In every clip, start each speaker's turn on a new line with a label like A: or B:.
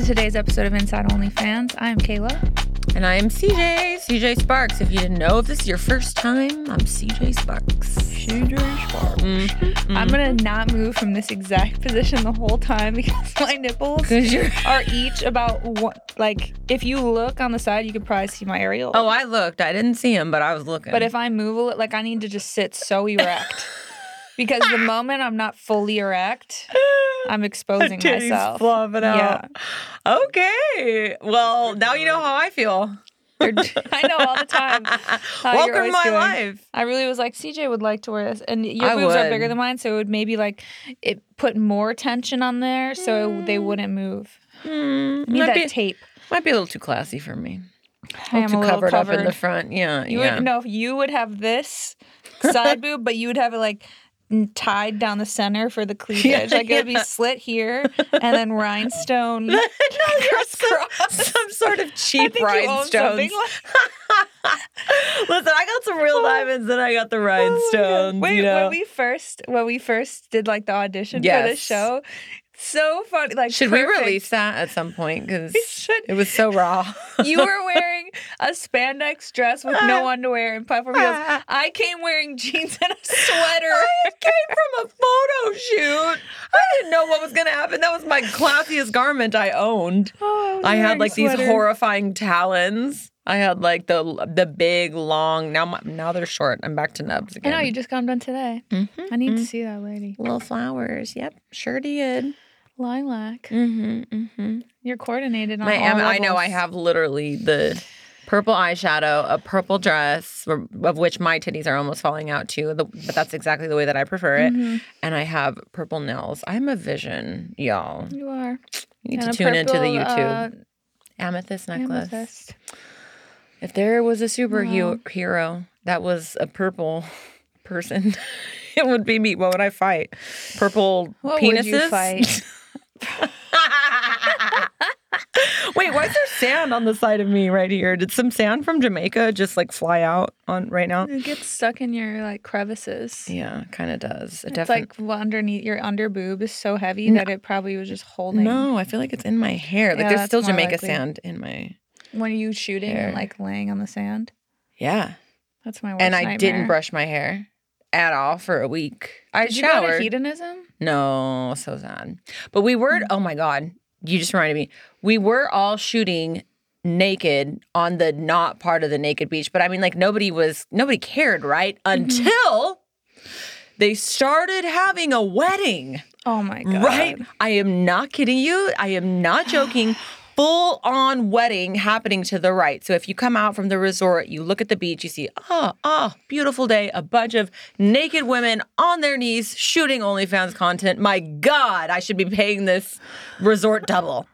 A: to today's episode of Inside OnlyFans. I'm Kayla.
B: And I'm CJ, CJ Sparxx. If you didn't know, if this is your first time, I'm CJ Sparxx.
A: CJ Sparxx.
B: Mm-hmm.
A: I'm gonna not move from this exact position the whole time because my nipples
B: you're.
A: each about one. Like, if you look on the side, you could probably see my areola.
B: Oh, I looked. I didn't see him, but I was looking.
A: But if I move it, like, I need to just sit so erect. because the moment I'm not fully erect, I'm exposing myself.
B: flopping
A: Yeah.
B: Okay. Well, now you know how I feel.
A: I know all the time.
B: Welcome to my
A: doing.
B: life.
A: I really was like, CJ would like to wear this, and your
B: I
A: boobs are bigger than mine, so it would maybe like it put more tension on there, so they wouldn't move.
B: Hmm,
A: need
B: might,
A: that
B: be,
A: tape.
B: might be a little too classy for me.
A: I am
B: too covered,
A: covered.
B: up in the front. Yeah.
A: You
B: yeah.
A: would no, you would have this side boob, but you would have it like tied down the center for the cleavage.
B: Yeah,
A: like it would be slit here and then rhinestone.
B: No, yes, some,
A: crisscross.
B: some sort of cheap rhinestones. Listen, I got some real oh diamonds then I got the oh rhinestones.
A: Wait,
B: you know?
A: when we first when we first did like the audition for the show, so funny. Like
B: Should we release that at some point? Because it was so raw.
A: You were wearing a spandex dress with no underwear and platform heels. I came wearing jeans and a sweater.
B: I came from a photo shoot. I didn't know what was going to happen. That was my classiest garment I owned.
A: Oh,
B: I had
A: wearing
B: like these horrifying talons. I had like the the big long. Now my, now they're short. I'm back to nubs again.
A: I know you just got them done today.
B: Mhm,
A: I need to
B: mhm.
A: see that lady.
B: little flowers. Yep, sure did.
A: Lilac.
B: Mm-hmm, mm-hmm.
A: You're coordinated on
B: My
A: all
B: am- I know I have literally the purple eyeshadow, a purple dress, of which my titties are almost falling out too. The, but that's exactly the way that I prefer it.
A: Mhm.
B: And I have purple nails. I'm a vision, y'all.
A: You are.
B: You need
A: And
B: to tune into the YouTube
A: uh,
B: amethyst necklace.
A: amethyst.
B: If there was a superhero hero that was a purple person, it would be me. What would I fight? Purple
A: What
B: penises.
A: would you fight?
B: Wait, why is there sand on the side of me right here? Did some sand from Jamaica just like fly out on right now?
A: It gets stuck in your like crevices.
B: Yeah, kind of does. It
A: It's
B: definitely.
A: like well, underneath your under boob is so heavy that it probably was just holding.
B: no, I feel like it's in my hair. Like
A: Yeah,
B: there's still Jamaica
A: likely.
B: sand in my.
A: When are you shooting
B: Hair.
A: and like laying on the sand.
B: Yeah,
A: That's my worst
B: and I
A: nightmare.
B: didn't brush my hair at all for a week. I
A: Did you
B: showered.
A: go to hedonism?
B: No, so sad. But we were, oh my God, you just reminded me. We were all shooting naked on the not part of the naked beach. But I mean, like, nobody was, nobody cared, right? Mm-hmm. Until they started having a wedding,
A: Oh my god!
B: right? I am not kidding you. I am not joking. Full on wedding happening to the right. So if you come out from the resort, you look at the beach, you see, oh, oh, beautiful day, a bunch of naked women on their knees shooting OnlyFans content. My God, I should be paying this resort double.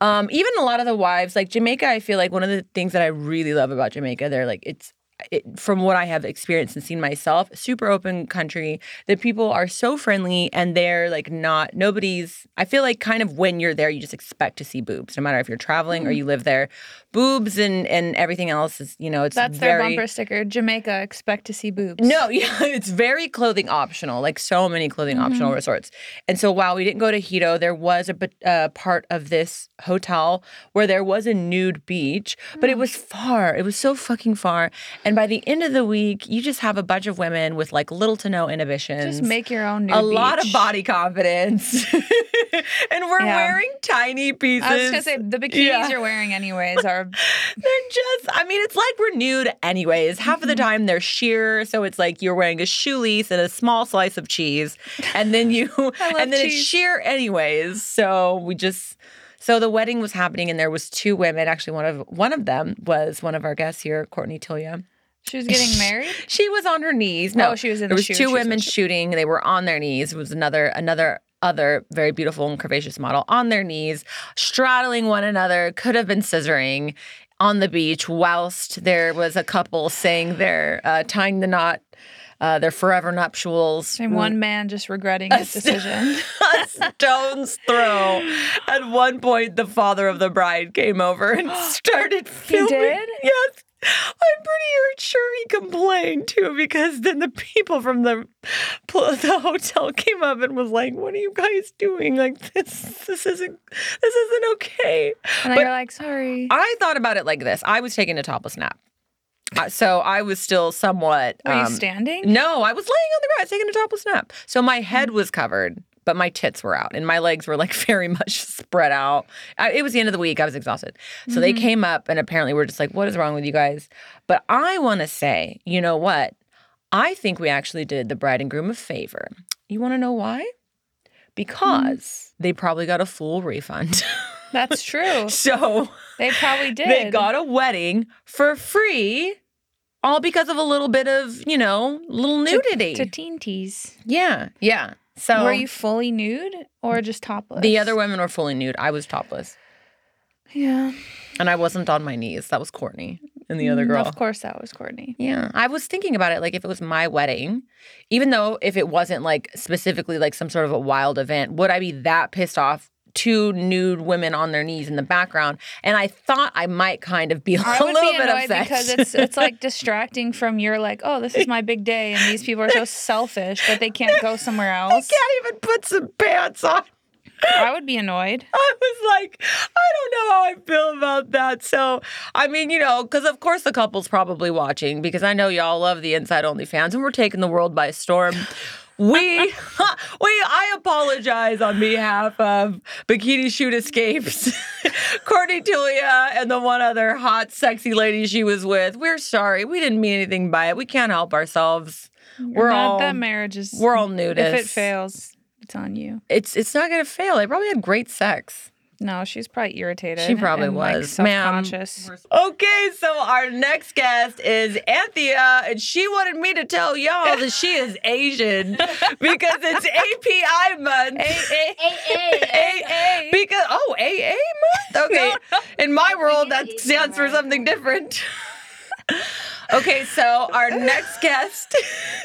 B: Um, even a lot of the wives, like Jamaica, I feel like one of the things that I really love about Jamaica, they're like, it's it, from what I have experienced and seen myself, super open country. The people are so friendly and they're like not nobody's. I feel like kind of when you're there, you just expect to see boobs, no matter if you're traveling
A: Mm-hmm.
B: or you live there. Boobs and and everything else is you know it's
A: That's their bumper sticker. Jamaica, expect to see boobs.
B: no, yeah, it's very clothing optional, like so many clothing
A: Mm-hmm.
B: optional resorts. And so while we didn't go to Hedo, there was a uh, part of this hotel where there was a nude beach, but it
A: Mm.
B: was far. It was so fucking far. And by the end of the week, you just have a bunch of women with like little to no inhibitions.
A: just make your own. Nude
B: a lot of body confidence. and we're
A: Yeah.
B: wearing tiny pieces.
A: I was gonna say the bikinis
B: Yeah.
A: you're wearing anyways are.
B: They're just, I mean, it's like we're nude anyways. Half
A: Mm-hmm.
B: of the time they're sheer. So it's like you're wearing a shoelace and a small slice of cheese. And then you, and then it's sheer anyways. So we just, so the wedding was happening and there was two women. Actually, one of one of them was one of our guests here, Courtney Tillia.
A: She was getting married.
B: She was on her knees. No,
A: Oh, she was in
B: there
A: the
B: was
A: shoot.
B: two
A: She was in
B: women shooting. They were on their knees. It was another another other very beautiful and curvaceous model on their knees, straddling one another. Could have been scissoring on the beach whilst there was a couple saying they're uh, tying the knot, uh, their forever nuptials.
A: And one man just regretting his decision.
B: a stone's throw. At one point, the father of the bride came over and started filming.
A: He did?
B: Yes, I'm pretty sure he complained too because then the people from the the hotel came up and was like, "What are you guys doing? Like this this isn't this isn't okay."
A: And
B: But-
A: you're like, sorry.
B: I thought about it like this. I was taking a topless nap. Uh, so I was still somewhat
A: Were you
B: um,
A: standing?
B: No, I was laying on the ground taking a topless nap. So my head was covered, but my tits were out and my legs were like very much spread out. I, it was the end of the week. I was exhausted. So they
A: Mhm.
B: came up and apparently were just like, what is wrong with you guys? But I want to say, you know what? I think we actually did the bride and groom a favor. You want to know why? Because they probably got a full refund.
A: That's true.
B: so
A: They probably did.
B: they got a wedding for free. All because of a little bit of, you know, little nudity.
A: to teen tees.
B: Yeah, yeah. So
A: Were you fully nude or just topless?
B: the other women were fully nude. I was topless,
A: Yeah.
B: and I wasn't on my knees. That was Courtney and the other
A: Mm,
B: girl.
A: Of course, that was Courtney.
B: Yeah, I was thinking about it. Like, if it was my wedding, even though if it wasn't like specifically like some sort of a wild event, would I be that pissed off? Two nude women on their knees in the background, and I thought I might kind of be a
A: I would
B: little
A: be
B: bit upset
A: because it's it's like distracting from your like, oh, this is my big day, and these people are so selfish that they can't go somewhere
B: I
A: else.
B: can't even put some pants on.
A: I would be annoyed.
B: I was like, I don't know how I feel about that. So, I mean, you know, because of course the couple's probably watching because I know y'all love the Inside Only fans and we're taking the world by storm. We, we, I apologize on behalf of Bikini Shoot Escapes, Courtney Tillia, and the one other hot, sexy lady she was with. We're sorry. We didn't mean anything by it. We can't help ourselves. We're all,
A: that marriage is.
B: we're all nudists.
A: if it fails, it's on you.
B: it's it's not gonna fail. They probably had great sex.
A: No, she's probably irritated.
B: She probably
A: and, like,
B: was. Ma'am. Okay, so our next guest is Anthia, and she wanted me to tell y'all that she is Asian because it's API month.
A: Hey,
C: Hey,
B: A- because oh AA month. Okay, in my world that
C: Asian
B: stands for
C: right
B: something different. Okay, so our next guest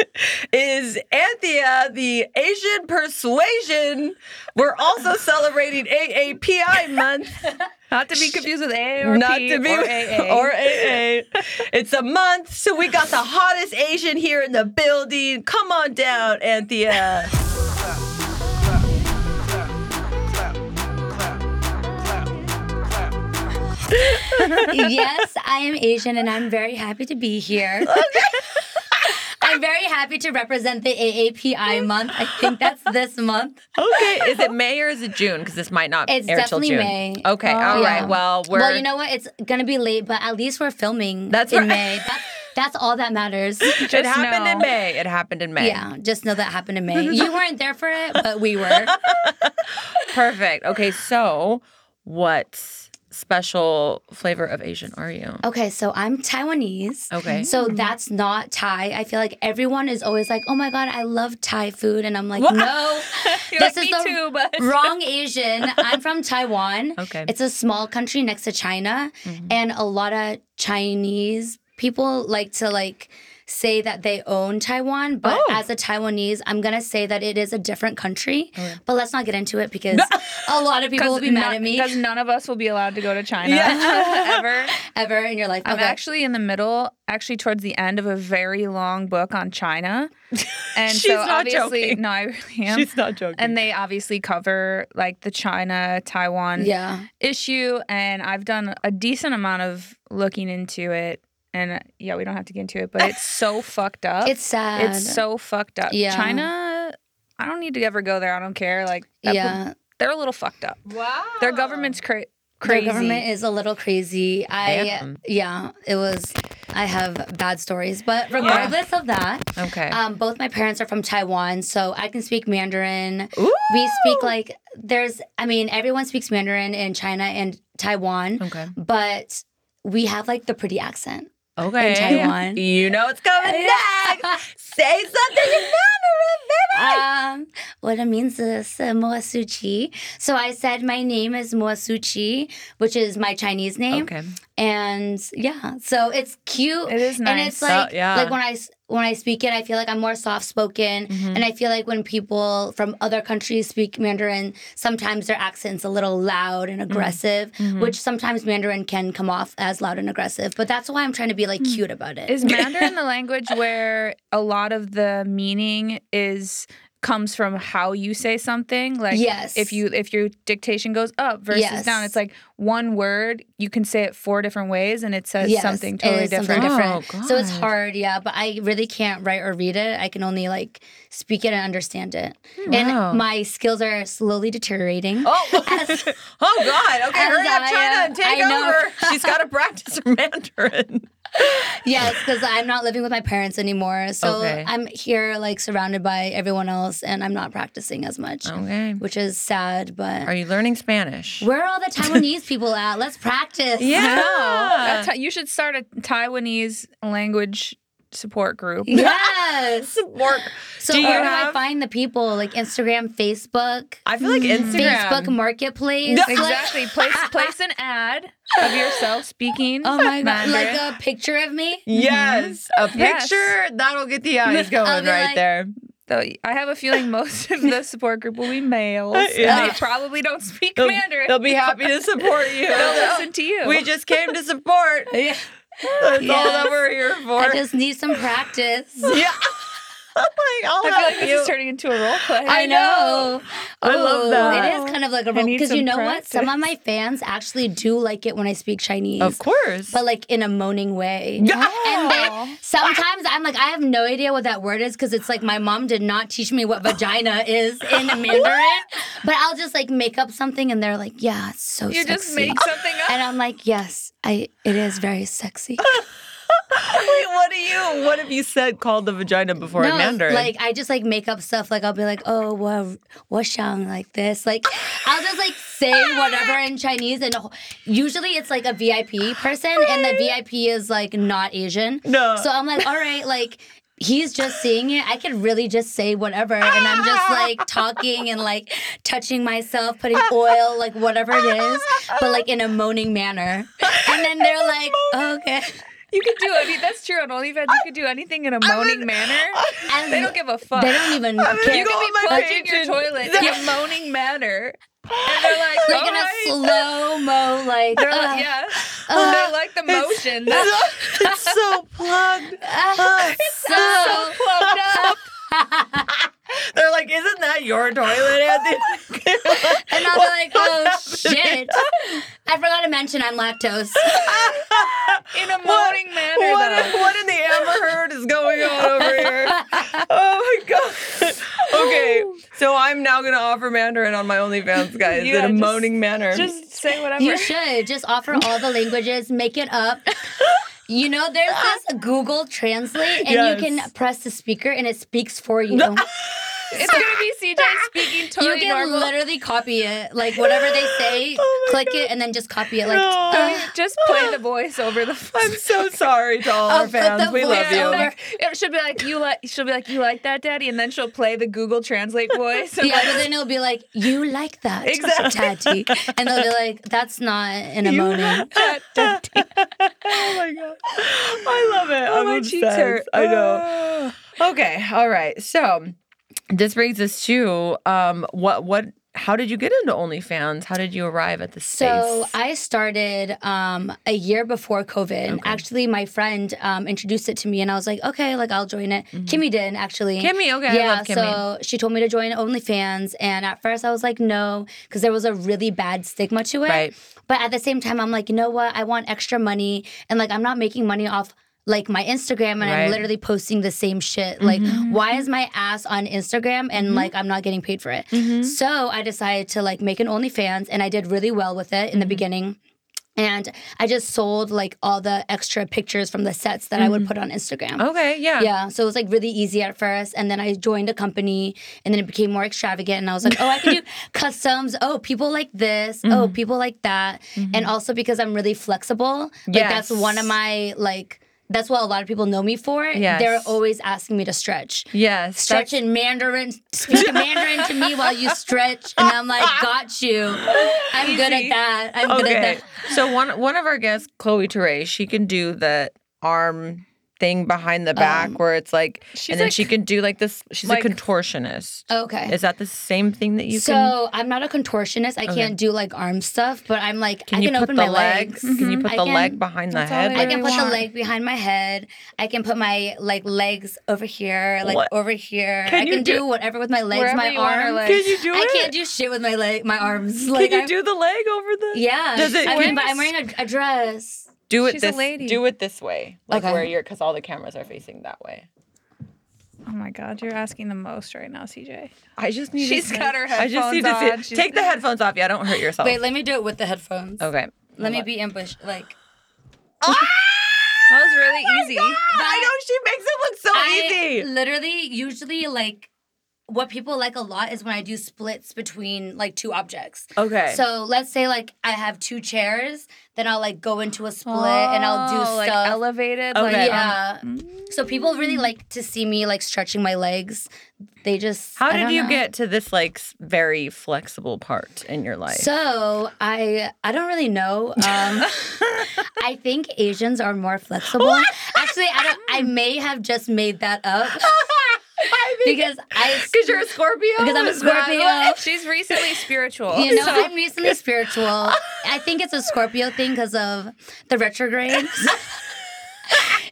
B: is Anthia, the Asian Persuasion. We're also celebrating AAPI month.
A: Not to be confused with A or
B: Not
A: P
B: to be
A: or AA.
B: or AA. It's a month, so we got the hottest Asian here in the building. Come on down, Anthia.
C: yes, I am Asian and I'm very happy to be here. I'm very happy to represent the AAPI month. I think that's this month.
B: Okay, is it May or is it June? Because this might not
C: It's
B: air till
C: definitely
B: June.
C: May.
B: Okay,
A: Oh,
B: all right.
C: yeah.
B: Well, we're
C: Well, you know what? It's gonna be late, but at least we're filming
B: That's
C: in
B: right.
C: May. That's, that's all that matters.
B: it
A: Just
B: happened in. May. It happened in May.
C: Yeah, just know that happened in May. You weren't there for it, but we were.
B: Perfect. Okay, so what special flavor of Asian are you?
C: Okay, so I'm Taiwanese.
B: Okay.
C: So that's not Thai. I feel like everyone is always like, "Oh my god, I love Thai food," and I'm like,
B: What?
C: "No, this
A: like,
C: is the
A: too, but
C: wrong Asian. I'm from Taiwan.
B: Okay.
C: It's a small country next to China, mm-hmm. and a lot of Chinese people like to like say that they own Taiwan, but
B: Oh.
C: as a Taiwanese, I'm gonna say that it is a different country. But let's not get into it because a lot of people will be mad at me
A: because none of us will be allowed to go to China
B: Yeah.
A: ever.
C: ever in your life.
A: I'm
C: Okay.
A: actually in the middle, actually towards the end of a very long book on China, and
B: She's
A: so
B: not
A: obviously,
B: joking.
A: no, I really am.
B: She's not joking.
A: and they obviously cover like the China Taiwan
C: yeah.
A: issue, and I've done a decent amount of looking into it. And uh, yeah, we don't have to get into it, but it's so fucked up.
C: It's sad.
A: It's so fucked up.
C: Yeah.
A: China, I don't need to ever go there. I don't care. Like, that-
C: yeah.
A: they're a little fucked up.
B: wow.
A: Their government's cra- crazy.
C: Their government is a little crazy. I
B: Damn.
C: yeah, it was. I have bad stories, but regardless of that,
B: Okay.
C: um, both my parents are from Taiwan, so I can speak Mandarin.
B: Ooh.
C: We speak like there's. I mean, everyone speaks Mandarin in China and Taiwan,
B: Okay.
C: but we have like the pretty accent.
B: Okay.
C: In Taiwan.
B: You know it's coming next. Say something in Mandarin, baby.
C: Um, what it means is uh, Mo Suchi. So I said my name is Mo Suchi, which is my Chinese name.
B: Okay.
C: and yeah so it's cute
A: It is nice.
C: and it's like
B: Oh, yeah.
C: like when i when I speak it, I feel like I'm more soft spoken.
B: Mm-hmm.
C: And I feel like when people from other countries speak Mandarin, sometimes their accent's a little loud and aggressive,
B: Mm-hmm.
C: which sometimes Mandarin can come off as loud and aggressive. But that's why I'm trying to be like cute about it.
A: Is Mandarin the language where a lot of the meaning is comes from how you say something? Like
C: Yes.
A: if you if your dictation goes up versus
C: Yes.
A: down, it's like one word you can say it four different ways and it says
C: Yes,
A: something totally
C: is
A: different.
C: Something
B: Oh,
C: different. so it's hard, yeah. But I really can't write or read it. I can only like speak it and understand it.
B: Wow.
C: And my skills are slowly deteriorating.
B: Oh,
C: As-
B: oh God. Okay,
C: as
B: hurry up,
C: I,
B: China,
C: uh,
B: take
C: I
B: over. She's got to practice her Mandarin.
C: Yes, because I'm not living with my parents anymore. So
B: Okay.
C: I'm here like surrounded by everyone else and I'm not practicing as much,
B: Okay.
C: which is sad. But
B: Are you learning Spanish?
C: where are all the Taiwanese people at? Let's practice.
B: Yeah.
A: That's how, you should start a Taiwanese language support group.
C: Yes.
B: Work.
C: So
B: Do you
C: where do I find the people? Like Instagram, Facebook,
B: I feel like mm. Instagram.
C: Facebook Marketplace.
B: No.
A: Exactly. Place place an ad of yourself speaking.
C: oh my god! Like a picture of me.
B: Yes, mm-hmm. a
A: Yes.
B: picture that'll get the eyes going right
C: like-
B: there.
A: Though I have a feeling most of the support group will be males.
B: Yeah.
A: And they probably don't speak
B: They'll,
A: Mandarin.
B: they'll be happy to support you.
A: They'll listen to you.
B: We just came to support.
C: Yeah.
B: That's all that we're here for.
C: I just need some practice.
B: yeah. like, I'll
A: I feel
B: help
A: like this is turning into a role play.
B: I know. I love
C: Oh,
B: that.
C: It is kind of like a role because you
A: some
C: know what? Some of my fans actually do like it when I speak Chinese.
B: Of course.
C: But like in a moaning way.
B: Yeah.
C: And they, sometimes I'm like, I have no idea what that word is because it's like my mom did not teach me what vagina is in Mandarin. But I'll just like make up something and they're like, yeah, it's so sexy.
A: You
C: sexy.
A: just make something up.
C: and I'm like, yes, I it is very sexy.
B: Wait, what do you? What have you said called the vagina before in
C: no,
B: Mandarin?
C: like I just like make up stuff. Like I'll be like, oh, what, what shang like this. Like I'll just like say whatever in Chinese, and usually it's like a VIP person, and the VIP is like not Asian.
B: No.
C: So I'm like, all right, like. He's just seeing it. I could really just say whatever, and I'm just like talking and like touching myself, putting oil, like whatever it is, but like in a moaning manner. And then they're like, okay.
A: You could do any. That's true on OnlyFans. You could do anything in a moaning manner.
C: And
A: They don't give a fuck.
C: They don't even care.
A: you could be
B: my
A: plunging your toilet in a moaning manner, and they're like,
C: like in
A: "All
C: a
A: right."
C: slow mo, like,
A: They're
C: uh,
A: like, yeah.
C: uh,
A: they like the motion.
B: it's, it's so plugged. Uh,
C: so,
A: so plugged up.
B: They're like, isn't that your toilet, Anthony?
C: and I'm like, oh shit. I forgot to mention I'm lactose.
A: in a moaning manner,
B: what,
A: though.
B: what in the Amber Heard is going on over here? Oh my god. Okay, oh. so I'm now gonna offer Mandarin on my OnlyFans, guys,
A: Yeah,
B: in a
A: just-
B: moaning manner.
A: Just say whatever.
C: You should just offer all the languages, make it up. You know, there's ah. this Google Translate, and
B: Yes.
C: you can press the speaker, and it speaks for you.
A: It's gonna be CJ speaking to
C: You
A: totally
C: can
A: normal.
C: literally copy it, like whatever they say,
B: Oh
C: click
B: God.
C: it, and then just copy it. Like,
B: No.
C: uh,
A: Just play the voice over the phone.
B: I'm so sorry to all
C: I'll
B: our fans. We love you.
C: over.
A: It should be like you like. She'll be like you like that, Daddy, and then she'll play the Google Translate voice. And
C: yeah,
A: like,
C: but then it'll be like, you like that,
B: Exactly.
C: Daddy, and they'll be like, that's not
B: an
C: emoji.
A: That, that,
B: oh my god, I love it.
A: Oh,
B: I'm
A: my
B: obsessed.
A: cheeks hurt.
B: I know. Okay, all right. So this brings us to um, what what. How did you get into OnlyFans? How did you arrive at the space?
C: So I started um, a year before COVID. Actually, my friend um, introduced it to me, and I was like, okay, like I'll join it. Kimmy did actually.
B: Mm-hmm. Kimmy, okay, I
C: yeah.
B: love Kimmy.
C: So she told me to join OnlyFans, and at first I was like, no, because there was a really bad stigma to it.
B: Right.
C: But at the same time, I'm like, you know what? I want extra money, and like I'm not making money off. Like my Instagram, and
B: Right. Mm-hmm.
C: I'm literally posting the same shit. Like, why is my ass on Instagram and like I'm not getting paid for it?
B: Mm-hmm.
C: So I decided to like make an OnlyFans, and I did really well with it in
B: Mm-hmm.
C: the beginning. And I just sold like all the extra pictures from the sets that I would put on Instagram.
B: okay, yeah,
C: Yeah, so it was like really easy at first, and then I joined a company, and then it became more extravagant, and I was like, oh, I can do customs. Oh, people like this. Oh,
B: Mm-hmm.
C: people like that, and also because I'm really flexible, like that's one of my like. That's what a lot of people know me for.
B: Yes.
C: They're always asking me to stretch.
B: yes,
C: Stretch
B: that's-
C: in Mandarin, speak Mandarin to me while you stretch, and I'm like, got you. I'm good at that. I'm good at that.
B: so one one of our guests, Chloe Terae, she can do the arm thing behind the back
C: Um,
B: where it's like,
A: She's
B: and then
A: like-
B: she can do like this. She's
A: like-
B: a contortionist.
C: Okay.
B: Is that the same thing that you
C: so
B: can?
C: I'm not a contortionist. I can't do like arm stuff, but I'm like
B: Can
C: I
B: you
C: can
B: put
C: open
B: the
C: my
B: legs?
C: legs.
B: Can you
C: Mhm.
B: put
C: I
B: the
C: can-
B: leg behind the head?
A: I
C: I can
A: really
C: put the leg behind my head. I can put my like legs over here, like
B: What?
C: over here.
B: Can
C: I
B: you
C: can
B: do-
C: do, whatever with my legs, my
A: you
C: arms.
A: legs.
B: Can you do it?
C: I can't do shit with my leg, my arms. like, Can
B: you
C: I'm-
B: do the leg over the?
C: Yeah.
B: Does it-
C: i mean but i'm wearing a, a dress.
B: Do it
A: She's a
B: this.
A: lady.
B: Do it this way, like
C: Okay.
B: where you're, because all the cameras are facing that way.
A: Oh my god, you're asking the most right now, CJ.
B: I just need.
A: She's
B: to,
A: got her headphones.
B: I just need to
A: headphones on.
B: see.
A: She's-
B: Take the headphones off. Yeah, don't hurt yourself.
C: Wait, let me do it with the headphones.
B: okay.
C: Let me be ambushed. Like.
A: That was really oh easy.
B: I know she makes it look so
C: I
B: easy.
C: literally usually like what people like a lot is when I do splits between like two objects.
B: Okay.
C: So let's say like I have two chairs, then I'll like go into a split and I'll do
A: Oh,
C: stuff.
A: like elevated.
B: Okay.
A: Like,
C: yeah. So people really like to see me like stretching my legs. They just
B: How did you
C: know.
B: get to this like very flexible part in your life?
C: So I I don't really know. Um, I think Asians are more flexible. Actually, I don't. I may have just made that up because I
B: because you're a Scorpio.
C: Because I'm a
B: Is that
C: Scorpio.
B: what-
A: She's recently spiritual.
C: You know,
A: so-
C: I'm recently spiritual. I think it's a Scorpio thing because of the retrograde.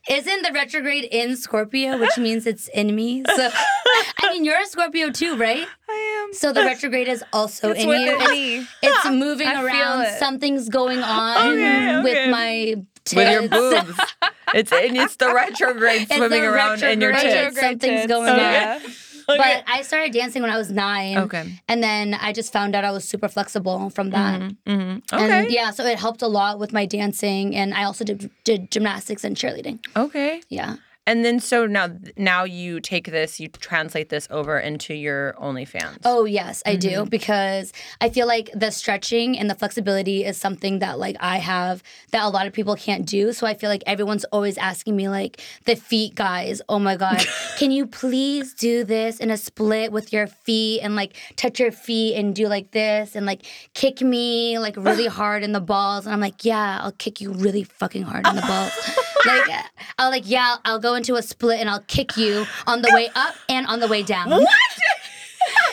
C: Isn't the retrograde in Scorpio, which means it's in me? So, I mean, you're a Scorpio too, right?
A: I am.
C: So the retrograde is also
A: It's
C: in
A: with
C: you. It's, it's moving
A: I
C: around.
A: it.
C: Something's going on
B: Okay, okay.
C: with my tits.
B: with your boobs. it's and it's the retrograde
C: It's
B: swimming
C: the
B: around in your
C: retrograde.
B: tits.
C: Something's
A: tits.
C: going on.
A: Yeah.
C: But I started dancing when I was nine.
B: Okay.
C: And then I just found out I was super flexible from that.
B: hmm Okay.
C: And yeah, so it helped a lot with my dancing, and I also did, did gymnastics and cheerleading.
B: okay.
C: Yeah.
B: And then so now now you take this, you translate this over into your OnlyFans.
C: Oh yes, I
B: Mm-hmm.
C: do because I feel like the stretching and the flexibility is something that like I have that a lot of people can't do. So I feel like everyone's always asking me like the feet guys, oh my god, can you please do this in a split with your feet and like touch your feet and do like this and like kick me like really hard in the balls and I'm like, yeah, I'll kick you really fucking hard in the balls. like I'll like yeah, I'll go into a split and I'll kick you on the way up and on the way down. What?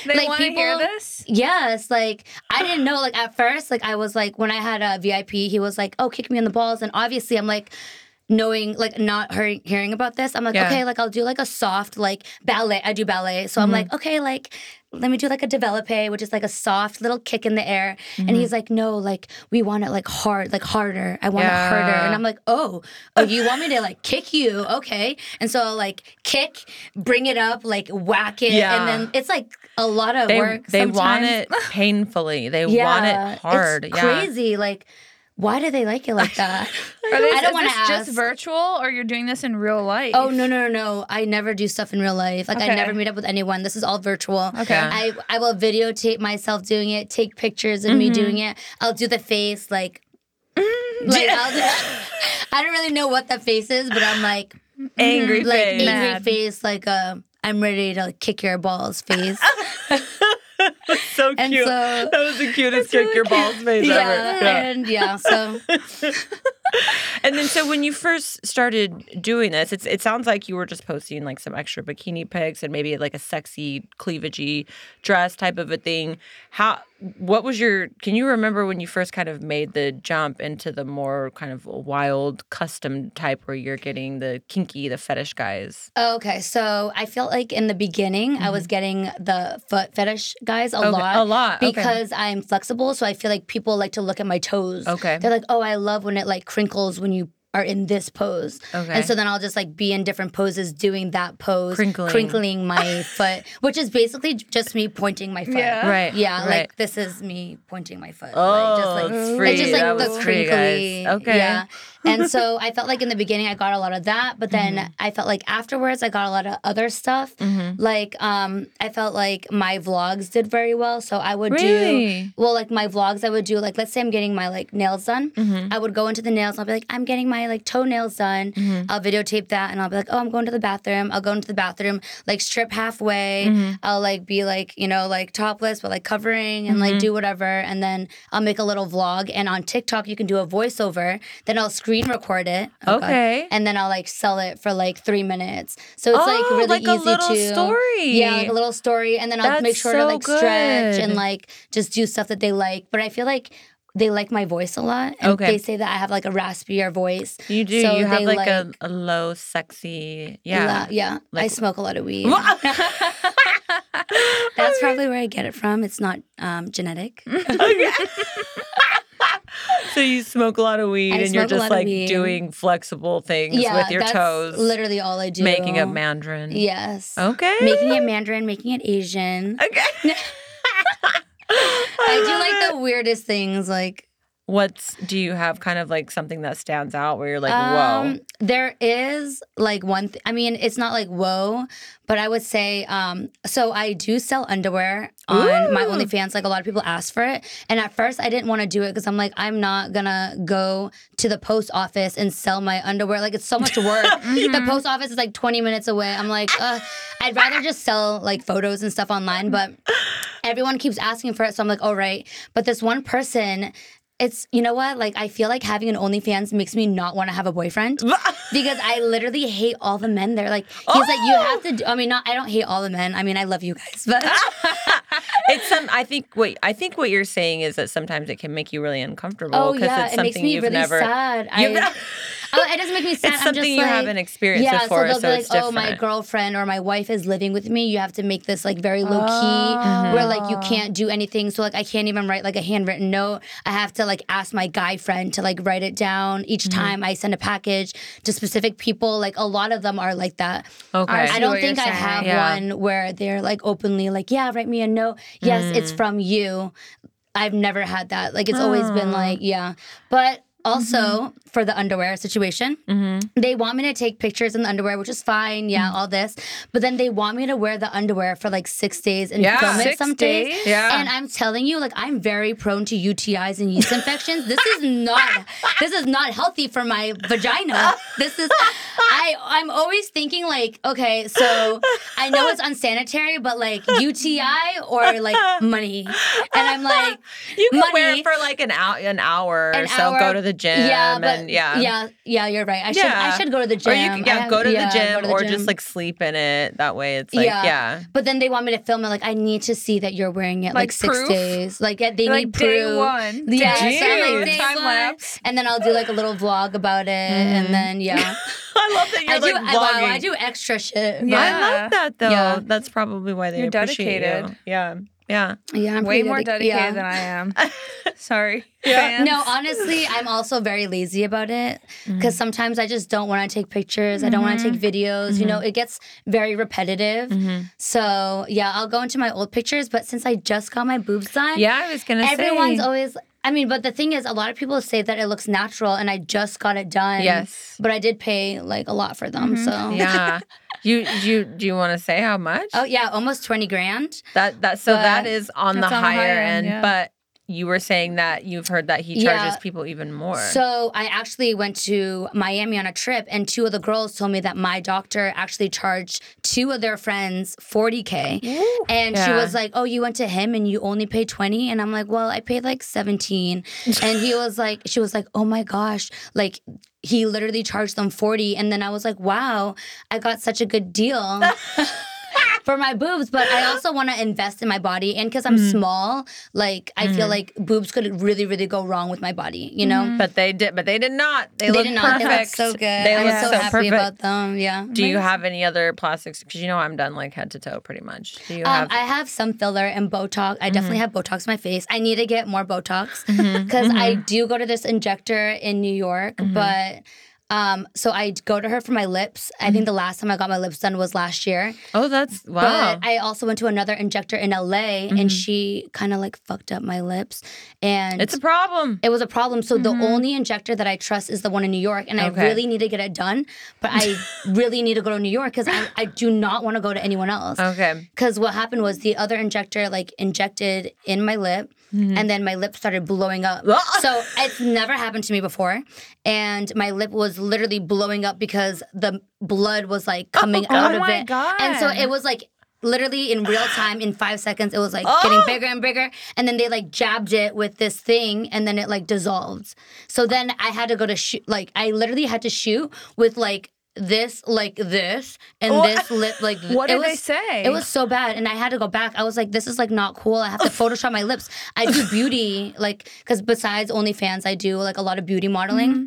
A: They
C: Like,
A: want to hear this.
C: Yes, like I didn't know. Like at first, like I was like when I had a VIP, he was like, "Oh, kick me in the balls," and obviously I'm like. Knowing like not hearing hearing about this, I'm like
B: Yeah.
C: okay, like I'll do like a soft like ballet. I do ballet, so I'm mm-hmm. like okay, like let me do like a développé, which is like a soft little kick in the air. And mm-hmm. he's like, no, like we want it like hard, like harder. I want it harder. And I'm like, oh, oh, you want me to like kick you? Okay. And so I'll like kick, bring it up, like whack it,
B: Yeah.
C: and then it's like a lot of
B: they
C: work.
B: they want it painfully. They want it hard.
C: It's
B: yeah.
C: crazy. Like, why do they like it like that?
A: Are they,
C: I don't want to
A: this
C: ask.
A: just virtual or you're doing this in real life?
C: Oh no no no no! I never do stuff in real life. Like I never meet up with anyone. This is all virtual.
A: Okay.
C: I I will videotape myself doing it, take pictures of me doing it. I'll do the face like. Like I'll do, I don't really know what the face is, but I'm like
B: Angry
C: like
B: face.
C: angry
A: Mad.
C: face, like uh, I'm ready to like, kick your balls face.
B: so
C: And
B: cute.
C: so-
B: that was the cutest kick your balls made
C: yeah,
B: ever. Yeah.
C: and yeah, so
B: And then so when you first started doing this, it's it sounds like you were just posting like some extra bikini pics and maybe like a sexy cleavagey dress type of a thing. How what was your can you remember when you first kind of made the jump into the more kind of wild custom type where you're getting the kinky, the fetish guys?
C: Okay, so I felt like in the beginning I was getting the foot fetish guys a
B: Mm-hmm. Okay,
C: lot.
B: a lot, okay.
C: Because I'm flexible, so I feel like people like to look at my toes.
B: Okay.
C: They're like, oh, I love when it like crinkles when you are in this pose.
B: Okay.
C: And so then I'll just like be in different poses doing that pose.
B: Crinkling.
C: Crinkling my foot, which is basically just me pointing my foot.
A: Yeah.
B: Right.
C: Yeah,
B: right.
C: like this is me pointing my foot.
B: Oh,
C: like, just like
B: it's
C: it's
B: free.
C: just like
B: That
C: the
B: was free, Okay.
C: Yeah. And so I felt like in the beginning I got a lot of that, but then
B: Mm-hmm.
C: I felt like afterwards I got a lot of other stuff. Like um I felt like my vlogs did very well. So I would
B: Really?
C: do well like my vlogs I would do like let's say I'm getting my like nails done.
B: Mm-hmm.
C: I would go into the nails and I'll be like, I'm getting my like toenails done.
B: Mm-hmm.
C: I'll videotape that and I'll be like, Oh, I'm going to the bathroom. I'll go into the bathroom, like strip halfway.
B: Mm-hmm.
C: I'll like be like, you know, like topless but like covering and
B: Mm-hmm.
C: like do whatever. And then I'll make a little vlog. And on TikTok you can do a voiceover. Then I'll screen screen record it. Oh, God.
B: Okay.
C: And then I'll like sell it for like three minutes. So it's like
B: Oh,
C: really
B: like a
C: easy
B: little
C: to
B: story.
C: Yeah, like a little story. And then I'll make
B: That's
C: sure to
B: so
C: like stretch and like just do stuff that they like. But I feel like they like my voice a lot. And
B: Okay.
C: they say that I have like a raspier voice.
B: You do.
C: So
B: you have
C: they
B: like, a, a low, sexy.
C: Yeah.
B: Yeah.
C: yeah. I smoke a lot of weed. That's probably where I get it from. It's not um, genetic.
B: so you smoke a lot of weed
C: I
B: and you're just like doing flexible things
C: yeah,
B: with your
C: that's
B: toes,
C: literally all I do.
B: making up Mandarin.
C: Yes.
B: Okay.
C: Making it Mandarin, making it Asian.
B: Okay.
C: I do like the weirdest things, like
B: What's do you have kind of like something that stands out where you're like,
C: Um,
B: whoa?
C: there is like one. Th- I mean, it's not like whoa, but I would say. Um, so I do sell underwear on my
B: Ooh.
C: OnlyFans. Like a lot of people ask for it, and at first I didn't want to do it because I'm like, I'm not gonna go to the post office and sell my underwear. Like it's so much work. The post office is like 20 minutes away. I'm like, uh, I'd rather just sell like photos and stuff online, but everyone keeps asking for it. So I'm like, all right. But this one person, it's, you know what? Like, I feel like having an OnlyFans makes me not want to have a boyfriend because I literally hate all the men there. Like, he's like, you have to, do, I mean, not, I don't hate all the men. I mean, I love you guys, but
B: it's some. I think. what I think what you're saying is that sometimes it can make you really uncomfortable.
C: oh,
B: 'cause
C: yeah,
B: it's
C: it makes me
B: you've
C: really
B: never.
C: sad. I, oh, it doesn't make me sad.
B: it's
C: I'm
B: something
C: just
B: you
C: like,
B: haven't experienced
C: yeah,
B: before,
C: so they'll be like, "Oh, my girlfriend or my wife is living with me. You have to make this like very low key, where like you can't do anything. So like I can't even write like a handwritten note. I have to like ask my guy friend to like write it down each
B: Mm-hmm.
C: time I send a package to specific people. Like a lot of them are like that.
B: Okay.
A: I
C: I don't think I
A: saying.
C: have
B: Yeah.
C: one where they're like openly like, yeah, write me a note. Yes,
B: Mm.
C: it's from you. I've never had that. Like it's always been like, yeah. But also
B: Mm-hmm.
C: for the underwear situation, they want me to take pictures in the underwear, which is fine. Yeah, all this. But then they want me to wear the underwear for like six days and
B: Yeah.
C: film it some days.
A: days?
B: Yeah.
C: And I'm telling you, like I'm very prone to UTIs and yeast infections. This is not this is not healthy for my vagina. This is I I'm always thinking like, okay, so I know it's unsanitary, but like UTI or like money. And I'm like,
B: You can
C: money.
B: wear it for like an hour, an hour or
C: An
B: so.
C: hour.
B: Go to the gym.
C: Yeah, but
B: and yeah,
C: yeah, yeah, you're right. I should
B: Yeah.
C: I should go to the gym.
B: Or you can, yeah,
C: have-
B: go to
C: yeah,
B: the gym
C: go to the
B: or
C: gym.
B: just like sleep in it. That way, it's like yeah.
C: Yeah. But then they want me to film it. Like I need to see that you're wearing it like,
A: Like
C: six
A: proof?
C: days. Like yeah, they
A: Like
C: need
A: day
C: proof.
A: one.
C: Yeah,
A: Day
C: so like day
A: time
C: one.
A: lapse.
C: And then I'll do like a little vlog about it, and mm-hmm. then yeah,
B: I love that you're
C: I do.
B: like
C: I, wow,
B: vlogging.
C: I do extra shit.
A: Yeah.
B: I love that though.
C: Yeah.
B: That's probably why they
A: You're
B: appreciate
A: dedicated.
B: you. Yeah, yeah.
C: yeah, I'm
A: Way more
C: dedic-
A: dedicated
C: yeah.
A: than I am. Sorry.
B: Yeah.
A: fans.
C: No, honestly, I'm also very lazy about it
B: Mm-hmm.
C: because sometimes I just don't want to take pictures. I don't want to take videos. You
B: Mm-hmm.
C: know, it gets very repetitive. So yeah, I'll go into my old pictures. But since I just got my boobs done,
B: Yeah, I was gonna
C: everyone's
B: say.
C: always. I mean, but the thing is, a lot of people say that it looks natural, and I just got it done.
B: Yes.
C: but I did pay like a lot for them. So
B: yeah. You you do you want to say how much?
C: Oh yeah, almost twenty grand.
B: That that so
C: But
B: is on the
A: on the
B: higher
A: higher
B: end,
A: end, yeah.
B: but you were saying that you've heard that he
C: Yeah.
B: charges people even more.
C: So I actually went to Miami on a trip, and two of the girls told me that my doctor actually charged two of their friends forty k, and she was like, "Oh, you went to him and you only paid 20? And I'm like, "Well, I paid like 17. and he was like, she was like, "Oh my gosh, like." He literally charged them 40 and then I was like, "Wow, I got such a good deal." For my boobs, but I also want to invest in my body, and because I'm
B: Mm-hmm.
C: small, like I feel like boobs could really, really go wrong with my body, you know.
B: but they did but they did not. They,
C: They
B: look
C: did not.
B: perfect.
C: They look so good.
B: They look
C: so,
B: so
C: happy
B: perfect.
C: about them. Yeah.
B: Do you have any other plastics? Because you know I'm done like head to toe pretty much. Do you
C: Um,
B: have?
C: I have some filler and Botox. I definitely have Botox in my face. I need to get more Botox
B: Mm-hmm.
C: because I do go to this injector in New York, but. Um, so I go to her for my lips. I
B: Mm-hmm.
C: think the last time I got my lips done was last year.
B: oh, that's wow. Mm-hmm.
C: But I also went to another injector in LA and she kind of like fucked up my lips. And
B: it's a problem.
C: it was a problem. So the only injector that I trust is the one in New York, and
B: Okay.
C: I really need to get it done. But I really need to go to New York because I, I do not want to go to anyone else.
B: Okay.
C: Because what happened was the other injector like injected in my lip, and then my lip started blowing up. So it's never happened to me before, and my lip was literally blowing up because the blood was like coming
A: Oh
C: out of
A: my
C: it, and so it was like literally in real time in five seconds it was like
B: Oh!
C: getting bigger and bigger and then they like jabbed it with this thing and then it like dissolved so then i had to go to shoot like i literally had to shoot with like this like this and
B: What?
C: this lip like
A: What
C: it
A: did
C: was,
A: they say?
C: it was so bad and i had to go back i was like this is like not cool i have to photoshop my lips i do beauty like because besides onlyfans i do like a lot of beauty modeling
A: Mm-hmm.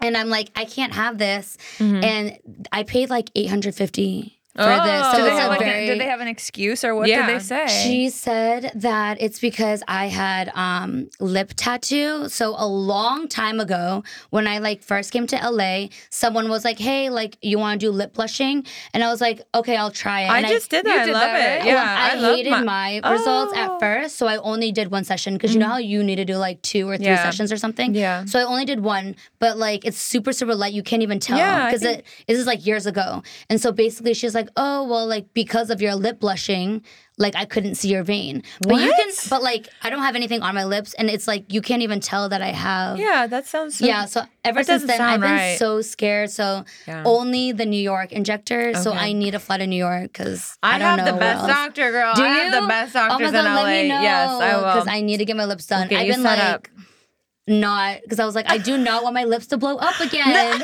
C: And i'm like i can't have this. Mm-hmm. And i paid like 850 for
B: Oh.
C: this so
A: Did they, have
C: a
A: like
C: very
A: a, did they have an excuse or what
B: Yeah.
A: did they say?
C: she said that it's because I had um, lip tattoo. So a long time ago, when I like first came to LA, someone was like, "Hey, like you want to do lip blushing?" And I was like, "Okay, I'll try it."
B: I
C: And
B: just did
A: You
B: that. I
A: did
B: love
A: that,
B: it. Yeah,
C: well, I,
B: love
C: hated
B: my-
C: my, results
B: Oh.
C: at first, so I only did one session because you know how you need to do like two or three
B: Yeah.
C: sessions or something.
B: Yeah.
C: So I only did one, but like it's super super light. You can't even tell
B: Yeah, I
C: because
B: think-
C: it this is like years ago. And so basically, she's like, "Oh well, like because of your lip blushing." Like I couldn't see your vein, but you can.
B: What?
C: But like I don't have anything on my lips, and it's like you can't even tell that I have.
B: Yeah, that sounds. So,
C: Yeah, so ever since then, I've been
B: right.
C: so scared. So
B: Yeah.
C: only the New York injector. So I need to fly to New York because I,
B: I,
C: don't
B: have
C: know
B: the best doctor, girl.
C: Do
B: I
C: you?
B: have the best
C: oh
B: doctors
C: my god,
B: in LA.
C: let me know.
B: Yes, I will.
C: Because I need to get my lips done. I've been like
B: up.
C: Not because I was like, I do not want my lips to blow up again.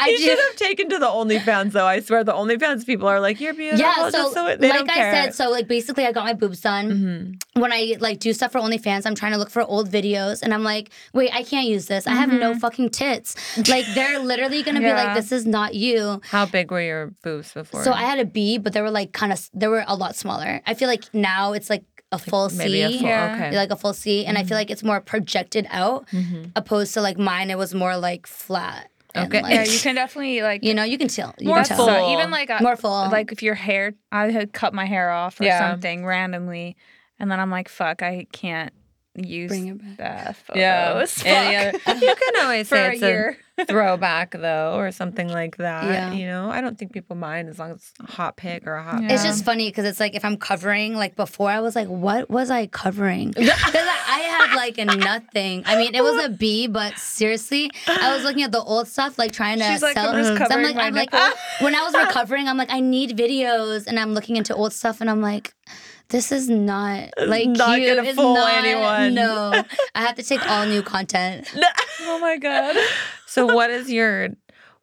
C: I
B: you should have taken to the OnlyFans though. I swear the OnlyFans people are like, you're beautiful.
C: Yeah, so,
B: so
C: like I
B: care.
C: said, so like basically, I got my boobs done.
B: Mhm.
C: When I like do stuff for OnlyFans, I'm trying to look for old videos, and I'm like, wait, I can't use this. I have no
B: Mm-hmm.
C: fucking tits. Like they're literally gonna be like, this is not you.
B: How big were your boobs before?
C: So I had a B, but they were like kind of, they were a lot smaller. I feel like now it's like a full
B: maybe a
C: C.
B: full.
A: Yeah.
B: Okay.
C: like a full C, and I feel like it's more projected out,
B: Mhm.
C: opposed to like mine. It was more like flat.
B: Okay.
C: like,
A: yeah, you can definitely like
C: you know, you can tell. You
B: More
C: can
A: that's
C: tell.
B: full.
A: so- even like a,
C: More full.
A: like if your hair I had cut my hair off or
B: Yeah.
A: something randomly and then I'm like fuck I can't use
C: Bring it back.
A: the
B: yeah. Any other, you can always
A: for
B: say
A: a
B: it's
A: year.
B: a throwback though, or something like that.
C: Yeah.
B: You know, I don't think people mind as long as it's a hot pic or a hot.
A: Yeah.
C: It's just funny because it's like if I'm covering, like before I was like, what was I covering? Because I, I had like a nothing. I mean, it was a B, but seriously, I was looking at the old stuff, like trying to
A: She's like,
C: sell.
A: I'm just
C: so I'm
A: covering
C: like, I'm like,
A: nipple.
C: when I was recovering, I'm like, I need videos, and I'm looking into old stuff, and I'm like. This is not like
B: not
C: cute.
B: gonna
C: It's
B: fool
C: not-
B: anyone.
C: No, I have to take all new content.
A: oh my god.
B: so what is your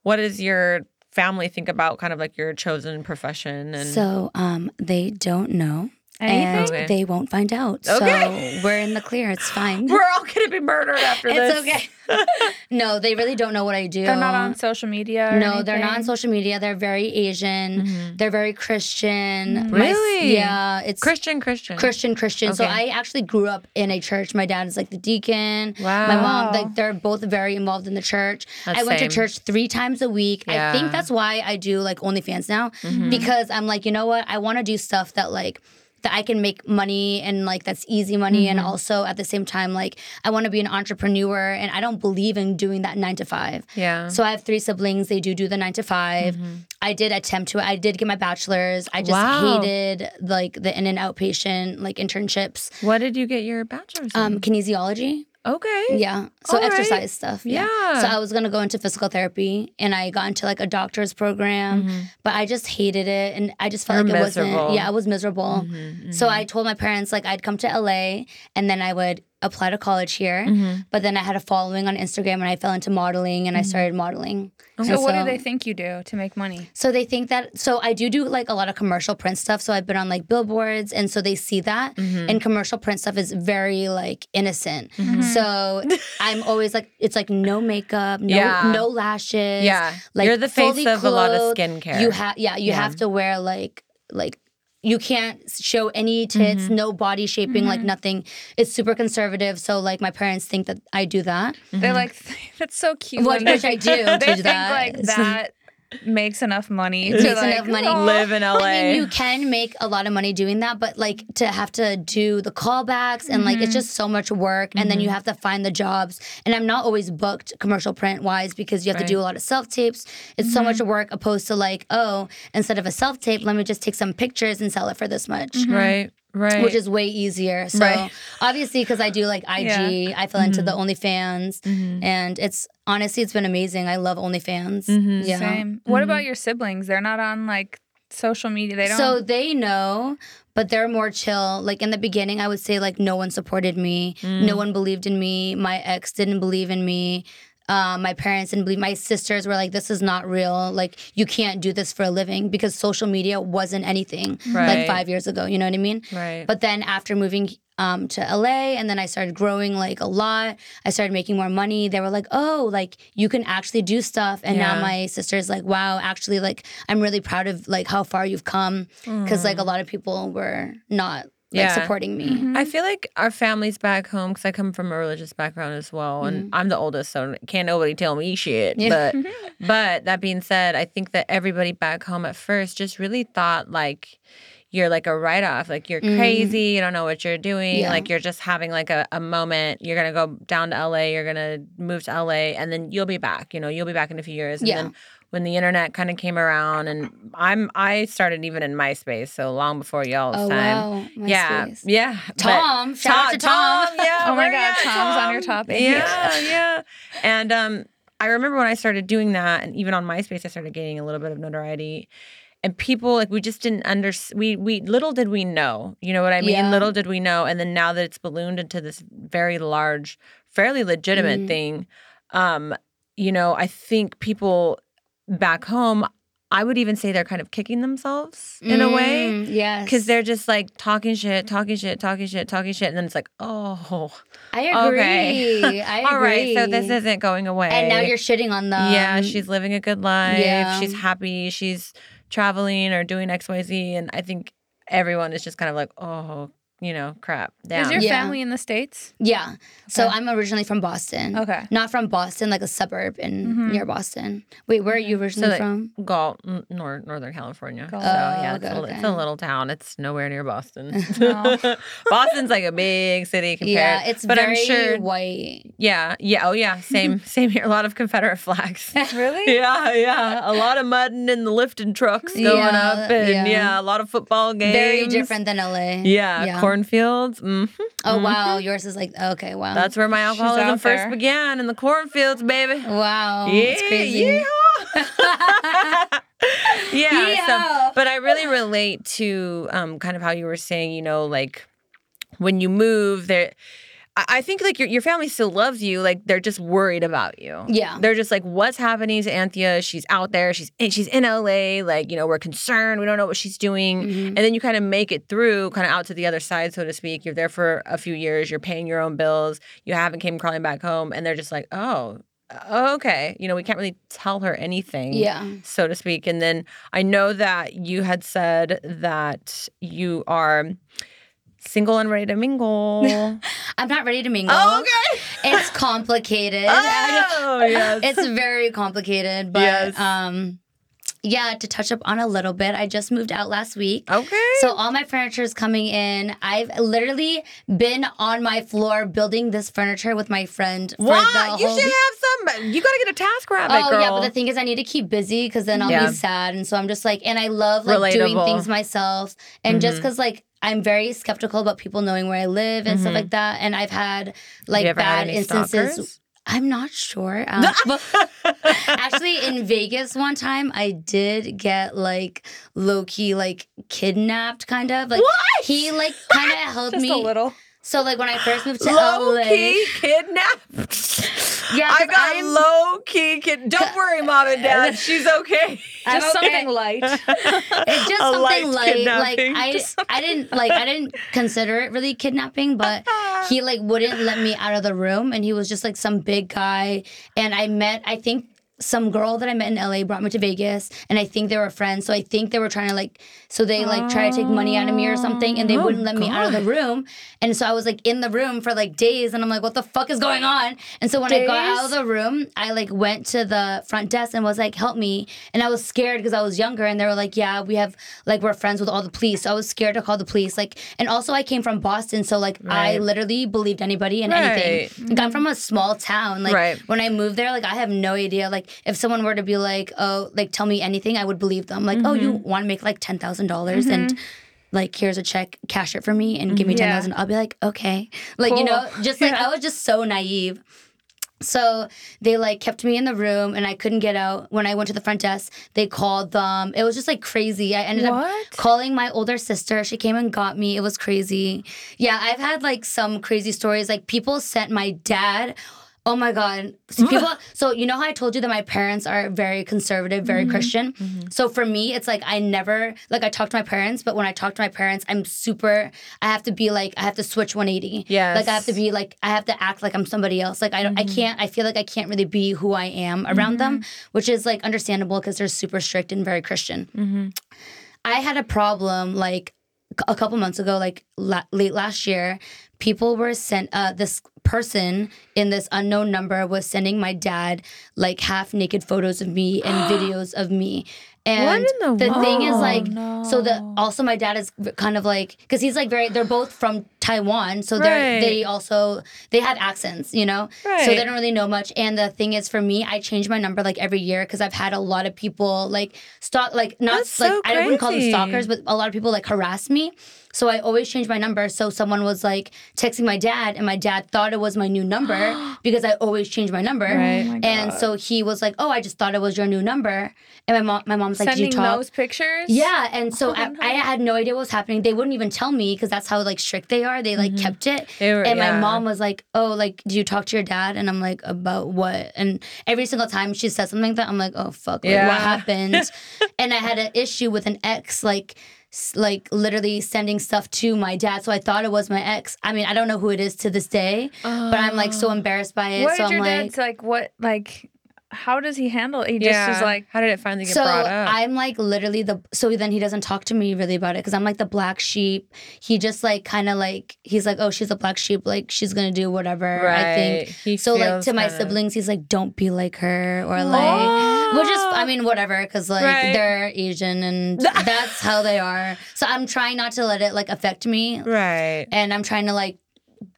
B: what does your family think about kind of like your chosen profession and
C: So, um, they don't know,
A: Anything?
C: and
B: Okay.
C: they won't find out.
B: Okay.
C: So we're in the clear. It's fine.
B: we're all gonna be murdered after this.
C: It's
B: this.
C: okay. no, they really don't know what I do.
A: They're not on social media. or
C: No, they're not on social media. They're very Asian.
B: Mhm.
C: They're very Christian.
A: Mm.
C: My
B: Really?
C: yeah, it's
B: Christian, Christian.
C: Christian, Christian. So I actually grew up in a church. My dad is like the deacon.
B: Wow.
C: My mom, like they're both very involved in the church.
B: That's
C: I went
B: same.
C: to church three times a week.
B: Yeah.
C: I think that's why I do like OnlyFans now
B: Mhm.
C: because I'm like, you know what? I want to do stuff that like that I can make money and like that's easy money and
B: Mm-hmm.
C: also at the same time like I want to be an entrepreneur and I don't believe in doing that 9 to 5.
B: Yeah.
C: So I have three siblings. They do do the nine to 5 I did attempt to. I did get my bachelor's. I just
B: Wow.
C: hated like the in and outpatient like internships.
B: what did you get your bachelor's in?
C: Um, kinesiology.
B: Okay.
C: Yeah. So
B: All right.
C: exercise stuff. Yeah.
B: Yeah.
C: So I was gonna go into physical therapy, and I got into like a doctor's program,
B: Mhm.
C: but I just hated it, and I just felt
B: You're
C: like it
B: miserable.
C: wasn't. Yeah, I was miserable.
B: Mhm,
C: So
B: mhm.
C: I told my parents like I'd come to LA, and then I would apply to college here.
B: Mhm.
C: But then I had a following on Instagram, and I fell into modeling, and I started modeling.
A: So
C: And
A: what do they think you do to make money?
C: So they think that so I do do like a lot of commercial print stuff. So I've been on like billboards, and so they see that.
B: Mhm.
C: And commercial print stuff is very like innocent.
B: Mhm.
C: So I'm always like it's like no makeup, no
B: Yeah.
C: no lashes.
B: yeah,
C: like,
B: you're the face
C: fully
B: of a lot of skincare.
C: You have yeah, you
B: Yeah.
C: have to wear like like you can't show any tits,
B: Mm-hmm.
C: no body shaping, like nothing. It's super conservative. So like my parents think that I do that.
A: They're like that's so cute.
C: Which-
A: when
C: which I do
A: They
C: do
A: think
C: that.
A: like that makes enough money to
C: Makes
A: like,
C: enough money.
A: "Aw."
B: live in LA.
C: I mean, you can make a lot of money doing that, but like to have to do the callbacks and like it's mm-hmm. just so much work, and then you mm-hmm. have to find the jobs. And I'm not always booked commercial print wise because you have to do a lot of self tapes. It's so much mm-hmm. work opposed to like, oh, instead of a self tape, let me just take some pictures and sell it for this much.
B: right, right.
C: Which is way easier. So
B: Right.
C: obviously, because I do like IG, I fell into the OnlyFans,
B: Mhm.
C: and it's honestly it's been amazing. I love OnlyFans.
B: Mhm.
C: Yeah.
A: Same. What about your siblings? They're not on like social media. They don't.
C: So they know, but they're more chill. Like in the beginning, I would say like no one supported me, no one believed in me. My ex didn't believe in me. Um, my parents believe. My sisters were like, "This is not real. Like you can't do this for a living because social media wasn't anything
B: Right.
C: like five years ago. You know what I mean?
B: Right.
C: But then after moving um, to LA and then I started growing like a lot, I started making more money. They were like, oh, like you can actually do stuff. And
B: Yeah.
C: now my sister's like, wow, actually, like I'm really proud of like how far you've come. Because like a lot of people were not like supporting me. Mm-hmm.
B: I feel like our families back home, because I come from a religious background as well, and mm. I'm the oldest, so can't nobody tell me shit.
C: Yeah.
B: But, but that being said, I think that everybody back home at first just really thought like you're like a write off, like you're mm. crazy, you don't know what you're doing,
C: Yeah.
B: like you're just having like a, a moment. You're gonna go down to LA, you're gonna move to LA, and then you'll be back. You know, you'll be back in a few years. And
C: Yeah.
B: then when the internet kind of came around, and I'm I started even in MySpace, so long before y'all's
C: Oh,
B: time.
C: wow.
B: Yeah, yeah. but-
C: Tom, shout out to Tom.
B: Yeah.
A: Oh my God,
B: at,
A: Tom's on your
B: Tom?
A: topic.
B: Yeah, yeah. And um, I remember when I started doing that, and even on MySpace, I started gaining a little bit of notoriety. And people like we just didn't under we we little did we know, you know what I mean?
C: Yeah.
B: Little did we know, and then now that it's ballooned into this very large, fairly legitimate
C: Mhm.
B: thing, um, you know, I think people back home, I would even say they're kind of kicking themselves in a way
C: Mm, yes.
B: because they're just like talking shit, talking shit, talking shit, talking shit, and then it's like, oh,
C: I agree.
B: okay,
C: I agree.
B: all right, so this isn't going away.
C: And now you're shitting on them.
B: yeah, she's living a good life.
C: yeah.
B: She's happy. She's traveling or doing X, Y, Z, and I think everyone is just kind of like, oh, you know, crap. Down.
A: Is your
C: Yeah.
A: family in the states?
C: Yeah. So
A: Okay.
C: I'm originally from Boston.
A: Okay.
C: Not from Boston, like a suburb in
A: Mhm.
C: near Boston. Wait, where are you originally
B: like,
C: from?
B: Galt, n- nor- Northern California.
A: Galt.
B: So yeah,
C: Oh,
B: it's,
C: okay,
B: a, it's
C: okay.
B: a little town. It's nowhere near Boston.
A: No.
B: Boston's like a big city compared.
C: Yeah, it's
B: but
C: very
B: I'm sure.
C: white.
B: Yeah, yeah, oh yeah, same, same here. A lot of Confederate flags.
A: Really?
B: yeah, yeah, a lot of mudding and the lifting trucks going
C: Yeah,
B: up, and yeah.
C: yeah.
B: a lot of football games.
C: Very different than LA.
B: Yeah, cornfields. hmm
C: Oh wow, yours is like okay, wow.
B: That's where my alcoholism first
A: there.
B: began in the cornfields, baby.
C: wow.
B: yeah,
C: That's crazy.
B: yeehaw. yeah. So, but I really relate to um, kind of how you were saying, you know, like when you move, there. I think like your your family still loves you. Like they're just worried about you.
C: Yeah.
B: They're just like, what's happening to Anthia? She's out there. She's in, she's in LA. Like you know, we're concerned. We don't know what she's doing.
C: Mhm.
B: And then you kind of make it through, kind of out to the other side, so to speak. You're there for a few years. You're paying your own bills. You haven't came crawling back home, and they're just like, oh, okay. You know, we can't really tell her anything
C: Yeah.
B: so to speak. And then I know that you had said that you are single and ready to mingle.
C: I'm not ready to mingle.
B: Oh, okay.
C: It's complicated.
B: Oh, yes.
C: it's very complicated, but
B: Yes.
C: um yeah, to touch up on a little bit, I just moved out last week.
B: okay.
C: So all my furniture is coming in. I've literally been on my floor building this furniture with my friend the
B: You should have some. You got to get a TaskRabbit,
C: Oh
B: girl.
C: yeah, but the thing is, I need to keep busy because then I'll
B: Yeah.
C: be sad, and so I'm just like, and I love like doing things myself, and just
B: Mhm.
C: because like I'm very skeptical about people knowing where I live and
B: Mhm.
C: stuff like that, and I've had like
B: ever had
C: bad instances.
B: stalkers?
C: I'm not sure. Um, actually, in Vegas one time, I did get like low key like kidnapped, kind of like
B: What?
C: he like kind of held
A: Just
C: me.
A: a little.
C: So like when I first moved to
B: low
C: LA,
B: key kidnapped.
C: Yeah,
B: I got
C: I'm-
B: low key kid. Don't worry, mom and dad. She's okay.
A: Just something light.
C: It's just
B: A
C: something
B: light
C: light. Like. I,
B: Just
C: I didn't like I didn't consider it really kidnapping, but he like wouldn't let me out of the room, and he was just like some big guy. And I met, I think some girl that I met in LA brought me to Vegas, and I think they were friends. So I think they were trying to like, so they like try to take money out of me or something, and they
B: Oh,
C: wouldn't let me out of the room. And so I was like in the room for like days, and I'm like, what the fuck is going on? And so when I got out of the room, I like went to the front desk and was like, help me. And I was scared because I was younger, and they were like, yeah, we have like we're friends with all the police. So I was scared to call the police. Like, and also I came from Boston, so like I literally believed anybody and
B: Right.
C: anything. Like I'm from a small town. Like
B: Right.
C: when I moved there, like I have no idea. Like if someone were to be like, oh, like tell me anything, I would believe them. Like, oh, you
B: Mm-hmm.
C: want to make like ten thousand dollars and like here's a check, cash it for me and give me ten
A: Yeah.
C: I'll be like, okay. Like you know, just like I was just so naive. So they like kept me in the room and I couldn't get out. When I went to the front desk, they called them. It was just like crazy. I ended
A: What?
C: up calling my older sister. She came and got me. It was crazy. Yeah, I've had like some crazy stories. Like people sent my dad. Oh my god. So people so you know how I told you that my parents are very conservative, very mm-hmm. Christian? Mm-hmm. So for me, it's like I never like I talk to my parents, but when I talk to my parents, I'm super I have to be like I have to switch 180.
B: Yes.
C: Like I have to be like I have to act like I'm somebody else. Like I don't I mm-hmm. can't I feel like I can't really be who I am around them, which is like understandable because they're super strict and very Christian. I had a problem like a couple months ago, like la- late last year. People were sent. Uh, this person in this unknown number was sending my dad like half naked photos of me and videos of me. And
B: in the
C: thing is like, so the also my dad is kind of like because he's like very. They're both from Taiwan, so they're
B: Right.
C: they also they have accents, you know.
B: right.
C: So they don't really know much. And the thing is, for me, I change my number like every year because I've had a lot of people like stalk, like not
B: That's
C: like
B: so
C: I wouldn't call them stalkers, but a lot of people like harass me. So I always change my number. So someone was like texting my dad, and my dad thought it was my new number because I always change my number.
B: Right.
A: Oh my
C: and so he was like, "Oh, I just thought it was your new number." And my mom, my mom's like,
A: Sending
C: "Did you talk?"
A: those pictures.
C: Yeah, and so
A: Oh,
C: I. I had no idea what was happening. They wouldn't even tell me because that's how like strict they are. They like kept it.
B: Mm-hmm. Were-
C: and
B: yeah.
C: my mom was like, "Oh, like, do you talk to your dad?" And I'm like, "About what?" And every single time she says something like that, I'm like, "Oh fuck, like,
B: Yeah.
C: what happened?" and I had an issue with an ex, like. Like literally sending stuff to my dad, so I thought it was my ex. I mean, I don't know who it is to this day, but I'm like so oh. embarrassed by it.
A: What
C: so
A: did
C: I'm
A: your
C: like,
A: dad's like? What like? How does he handle it? He just is like,
B: how did it finally get
C: so
B: brought up?
C: I'm like literally the so then he doesn't talk to me really about it because I'm like the black sheep. He just like kind of like he's like oh she's a black sheep like she's gonna do whatever I think.
B: Right. He
C: so like to my
B: kinda-
C: siblings he's like don't be like her or like which is I mean whatever because like
B: Right.
C: they're Asian and that's how they are. So I'm trying not to let it like affect me
B: Right.
C: and I'm trying to like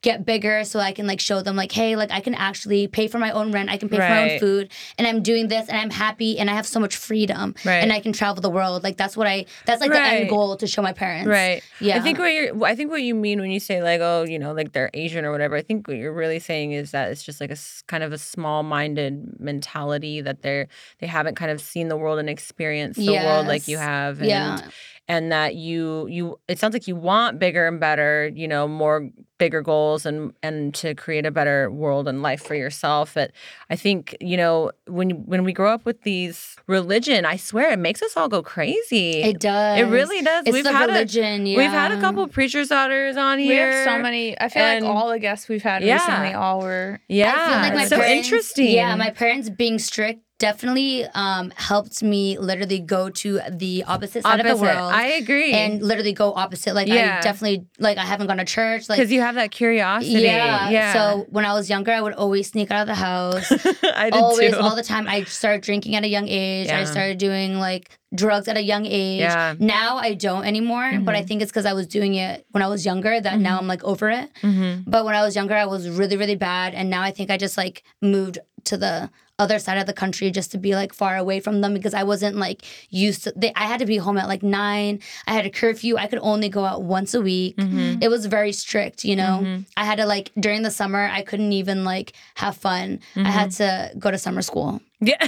C: get bigger so I can like show them like hey like I can actually pay for my own rent I can pay for my own food and I'm doing this and I'm happy and I have so much freedom
B: Right.
C: and I can travel the world. Like that's what I that's like the end goal to show my parents.
B: Right.
C: yeah.
B: I think what you're I think what you mean when you say like oh you know like they're Asian or whatever I think what you're really saying is that it's just like a kind of a small-minded mentality that they're they haven't kind of seen the world and experienced the world like you have and
C: yeah.
B: and that you you it sounds like you want bigger and better you know more bigger goals and and to create a better world and life for yourself but i think you know when when we grow up with these religion i swear it makes us all go crazy
C: it does
B: it really does
C: it's
B: we've
C: the
B: had
C: religion
B: a,
C: yeah
B: we've had a couple preachers daughters on
A: we
B: here
A: have so many. I feel
B: and-
A: like all the guests we've had
B: Yeah.
A: recently all were.
B: yeah
C: I feel like my
B: so
C: parents,
B: interesting
C: Yeah, my parents being strict definitely um, helped me literally go to the opposite side of the world.
B: i agree
C: and literally go opposite. Like
B: Yeah.
C: I definitely like I haven't gone to church. Like
B: because you have that curiosity
C: yeah.
B: yeah
C: So when I was younger, I would always sneak out of the house.
B: i did
C: always,
B: too
C: all the time. I started drinking at a young age.
B: Yeah.
C: I started doing like drugs at a young age.
B: Yeah.
C: Now I don't anymore, but I think it's because I was doing it when I was younger that now I'm like over it.
B: Mhm.
C: But when I was younger, I was really, really bad. And now I think I just like moved to the other side of the country just to be like far away from them because I wasn't like used to they, I had to be home at like nine. I had a curfew. I could only go out once a week.
B: Mm-hmm.
C: It was very strict, you know. I had to like during the summer I couldn't even like have fun. I had to go to summer school.
B: yeah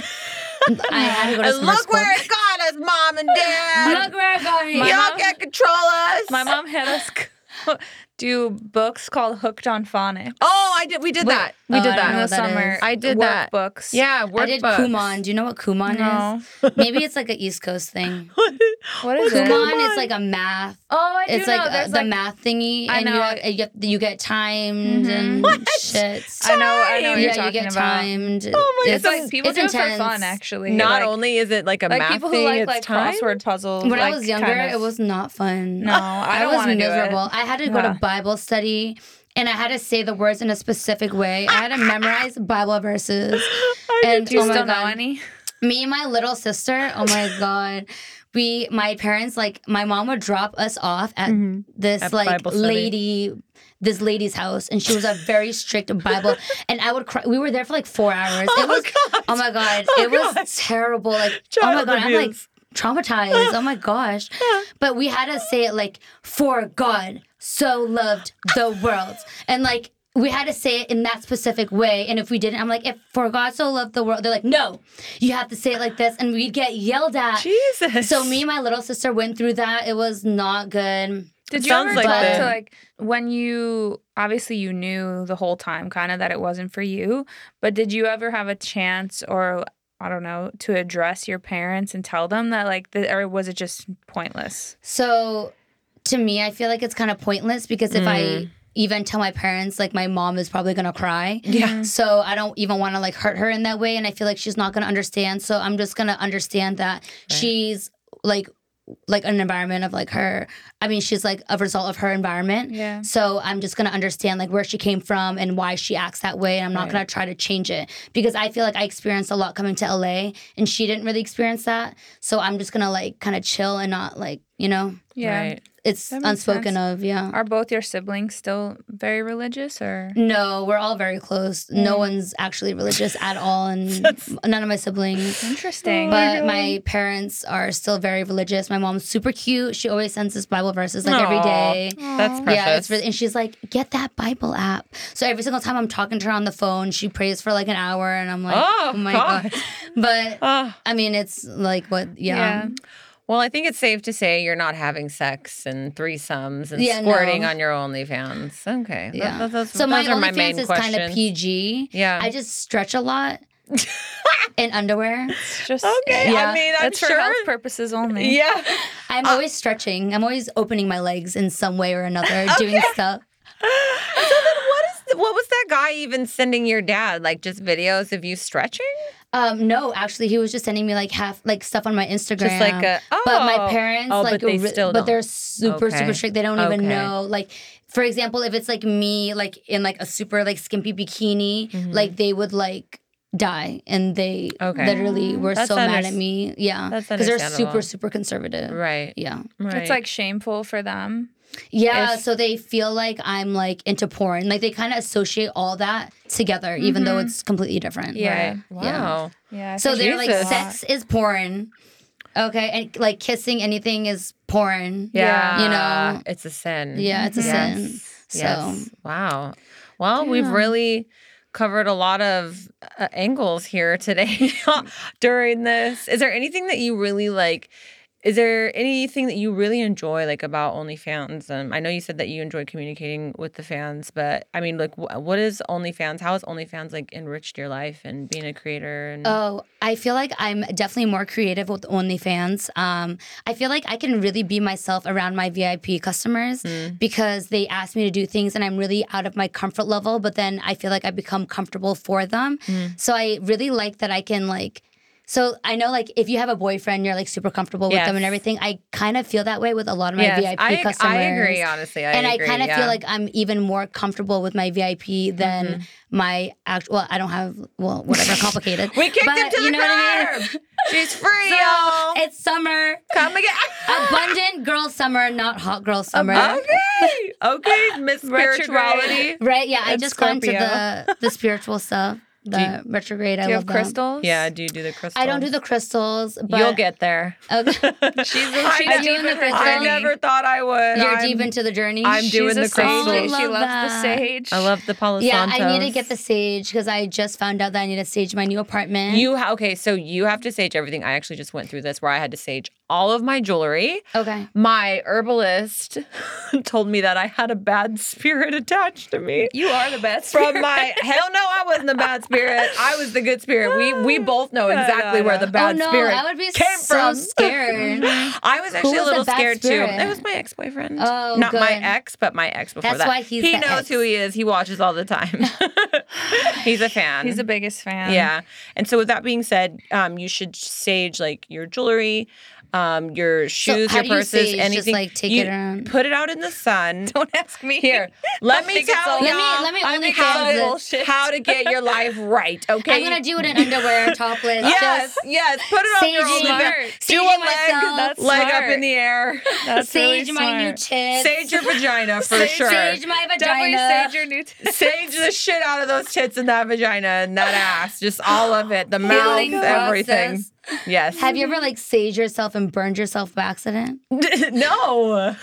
C: I had to go to summer
B: look
C: school.
B: where it got us mom and dad
C: Look where it got me.
B: Y'all can't control us.
A: My mom had us do books called Hooked on Phonics.
B: Oh, I did. We did that. We
C: Oh,
B: did
C: I don't
A: in the
B: that.
A: summer.
C: is.
B: I did that.
A: Books.
B: Yeah,
C: I did
B: workbooks.
C: Kumon. Do you know what Kumon
A: No.
C: is? Maybe it's like an East Coast thing.
A: What is it?
C: Kumon is like a math
A: Oh, I do
C: it's
A: know.
C: like uh,
A: There's
C: the
A: like
C: math thingy,
A: I
C: and you,
A: know.
C: have, you get you get timed
A: Mhm.
C: and
B: What?
C: shit.
A: I know. I know what
C: yeah,
A: you're talking
C: you get
A: about.
C: timed.
B: Oh my
A: It's like people
C: it's
A: do it for fun, actually.
B: Not
A: like,
B: only is it like a math
A: people
B: thing,
A: who like
B: it's
A: like crossword puzzles.
C: When I was younger, it was not fun.
A: No, I don't
C: was
A: wanna do it.
C: miserable. I had to go to Bible study. And I had to say the words in a specific way. I had to memorize Bible verses. and
A: Do you
C: oh
A: still know any?
C: me and my little sister oh my god. We my parents like my mom would drop us off at mm-hmm. this
B: At
C: like lady this lady's house and she was a very strict bible. And i would cry. We were there for like four hours. It oh, was
B: God.
C: oh my god
B: Oh,
C: it was terrible. Like oh my
B: Child
C: god i'm like traumatized. Oh my gosh. But we had to say it like for god so loved the world and like we had to say it in that specific way. And if we didn't, I'm like, if for God so loved the world, they're like, no, you have to say it like this. And we'd get yelled at.
B: Jesus.
C: So me and my little sister went through that. It was not good.
A: Did you
B: sounds
A: ever
B: like
A: talk
C: that.
A: to like when you obviously you knew the whole time kind of that it wasn't for you, but did you ever have a chance or I don't know to address your parents and tell them that like the, or was it just pointless?
C: So to me, I feel like it's kind of pointless because if I mm. even tell my parents, like my mom is probably gonna cry.
B: Yeah.
C: So I don't even want to like hurt her in that way, and I feel like she's not gonna understand. So I'm just gonna understand that she's like like an environment of like her. I mean, she's like a result of her environment.
A: Yeah.
C: So I'm just gonna understand like where she came from and why she acts that way. And I'm not
B: Right.
C: gonna try to change it because I feel like I experienced a lot coming to LA and she didn't really experience that. So I'm just gonna like kind of chill and not like you know
A: Yeah.
B: Right.
C: It's unspoken
A: sense.
C: of yeah.
A: Are both your siblings still very religious or
C: no, we're all very close. No
A: Mm.
C: one's actually religious at all, and none of my siblings.
A: interesting?
C: But my parents are still very religious. My mom's super cute. She always sends us Bible verses like every
B: Aw.
C: day.
B: That's precious.
C: Yeah, it's really, and she's like, get that Bible app. So every single time I'm talking to her on the phone, she prays for like an hour, and I'm like,
B: Oh,
C: oh, my
B: God.
C: god. But
B: Ah.
C: I mean, it's like what? Yeah.
A: Yeah.
B: Well, I think it's safe to say you're not having sex and threesomes and
C: Yeah,
B: squirting
C: no.
B: on your OnlyFans. Okay. Th-
C: Yeah.
B: th- those,
C: so my
B: those are my main
C: OnlyFans is kind of. PG.
B: Yeah.
C: I just stretch a lot in underwear.
A: It's just
B: Okay,
C: Yeah.
B: I mean, I'm
A: It's for health purposes only.
B: Yeah.
C: I'm uh, always stretching. I'm always opening my legs in some way or another, doing stuff.
B: So then, what is the, what was that guy even sending your dad? Like just videos of you stretching?
C: Um, no, actually, he was just sending me like half like stuff on my Instagram.
B: like a-
C: but my
B: oh.
C: parents
B: Oh,
C: like
B: but they
C: re-
B: still
C: but
B: don't.
C: they're super
B: Okay.
C: super strict. They don't even
B: Okay.
C: know like. For example, if it's like me, like in like a super like skimpy bikini, like they would like die, and they
B: Mm-hmm. Okay.
C: literally were
B: That's
C: so mad at me. Yeah, because they're super super conservative.
B: Right.
C: Yeah,
B: Right.
A: It's like shameful for them.
C: Yeah.
A: If-
C: so they feel like I'm like into porn. Like they kind of associate all that together, even though it's completely different.
A: Yeah.
B: Right.
C: Yeah.
B: Wow.
A: Yeah. I
C: So they're like, sex is porn. Okay. And like kissing anything is porn.
B: Yeah.
C: You know?
B: it's a sin.
C: Yeah, it's a
B: Yes.
C: sin. So
B: Yes. Wow. Well, we've really covered a lot of uh, angles here today during this. Is there anything that you really like? Is there anything that you really enjoy like about OnlyFans? Um, I know you said that you enjoy communicating with the fans, but I mean, like, wh- what is OnlyFans? How has OnlyFans like enriched your life and being a creator? And
C: Oh, I feel like I'm definitely more creative with OnlyFans. Um, I feel like I can really be myself around my VIP customers because they ask me to do things and I'm really out of my comfort level, but then I feel like I become comfortable for them. So I really like that I can like so I know like if you have a boyfriend, you're like super comfortable with them and everything. I kind of feel that way with a lot of my
B: Yes,
C: VIP
B: I,
C: customers.
B: I agree. Honestly, I
C: and
B: agree,
C: I kind of
B: yeah.
C: feel like I'm even more comfortable with my VIP than
B: Mm-hmm.
C: my actual. Well, I don't have well, whatever, complicated.
B: we kicked
C: but
B: him to
C: you
B: the
C: know what I mean?
B: curb. She's free,
C: So
B: y'all.
C: it's summer,
B: Come again.
C: abundant girl summer, not hot girl summer.
B: Okay. Okay. Miss. Spirituality.
C: Right? Yeah, I just got into
A: Scorpio.
C: the the spiritual stuff, the retrograde. I
A: Do you
C: love
A: have
C: that.
A: crystals?
B: Yeah, do you do the crystals?
C: I don't do the crystals, but
B: You'll get there.
C: Okay.
A: She's,
B: I
A: she's
B: know.
A: deep in
C: crystals.
B: I never thought I would.
C: You're
B: I'm-
C: deep into the journey.
B: I'm
A: She's
B: doing the
A: sage.
C: Oh, I
B: crystals.
C: love
A: she loves
C: that.
A: the sage.
B: I love the Palo
C: yeah, I need to get the sage because I just found out that I need to sage my new apartment.
B: You ha- okay? So you have to sage everything. I actually just went through this where I had to sage all of my jewelry.
C: okay?
B: My herbalist told me that I had a bad spirit attached to me.
A: You are the best.
B: From my hell no, I wasn't a bad spirit. I was the good spirit. We we both know exactly where the
C: Oh
B: bad
C: no,
B: spirit
C: I would be
B: came
C: so
B: from.
C: scared.
B: I was actually
C: was
B: a little scared
C: spirit?
B: too. It was my ex boyfriend.
C: Oh,
B: not my ex, but my ex before
C: That's
B: that.
C: why he's
B: he knows
C: ex.
B: who he is. He watches all the time. he's a fan.
A: He's the biggest fan.
B: yeah. And so with that being said, um, you should sage like your jewelry, um, your shoes,
C: how
B: your
C: do you
B: purses.
C: Just,
B: anything.
C: like, take
B: You
C: it around?
B: Put it out in the sun.
A: Don't ask me.
B: Here, let me tell y'all
C: Let me- let me
A: I
C: only how to-
B: how to get your life right. Okay.
C: I'm gonna do it in underwear, topless.
B: Yes,
C: Just
B: yes. Put it on your
C: Saging.
B: OnlyFans. Do a
C: Saging
B: leg,
C: myself.
A: That's
B: leg up in the air.
A: That's
C: sage
A: really
C: my new tits.
B: Sage your vagina for
A: Sage-
B: sure.
C: Sage my
A: Definitely
C: vagina.
A: sage your new t-
B: Sage the shit out of those tits and that vagina and that ass. Just all of it. The mouth,
C: Healing
B: everything. Yes.
C: Have you ever like saged yourself and burned yourself by accident?
B: no.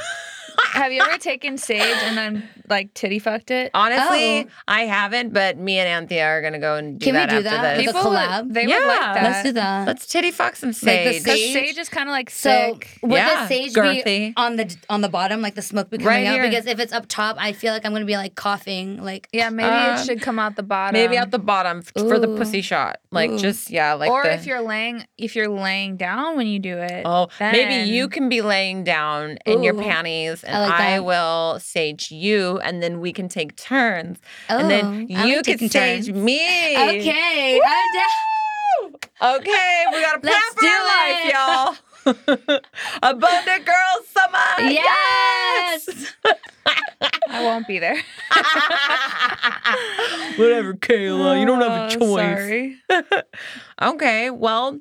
A: Have you ever taken sage and then like titty fucked it?
B: Honestly,
C: Oh.
B: I haven't, but me and Anthia are gonna go and do
C: Can we
B: that
C: do
B: after
C: that?
B: this.
C: Like a
A: People would-
C: collab?
A: they would
B: Yeah.
A: like that.
C: Let's do that.
B: Let's titty fuck some
C: Like the
B: sage.
A: Because
C: sage-
A: sage is kind of like
C: So
A: thick.
C: would
B: Yeah,
C: the sage
B: girthy.
C: be on the on the bottom, like the smoke be coming
B: Right
C: out?
B: here.
C: Because if it's up top, I feel like I'm gonna be like coughing. Like
A: Yeah, maybe
B: Um,
A: it should come out the bottom.
B: Maybe at the bottom f- for the
C: Ooh.
B: pussy shot. Like
C: Ooh.
B: just yeah, like
A: or
B: the,
A: if you're laying if you're laying down when you do it.
B: Oh, maybe
A: then-
B: you can be laying down in your
C: Ooh.
B: panties and
C: I like
B: I will sage you and then we can take turns.
C: oh,
B: and then
C: oh,
B: you
C: like
B: can sage
C: turns.
B: me.
C: Okay, I'm down.
B: Okay, we got a plan
C: Let's
B: for
C: do
B: our life, y'all. Abundant girl summer.
C: Yes.
A: I won't be there.
B: Whatever, Kayla. You don't have a
A: Oh,
B: choice.
A: Sorry.
B: Okay, well,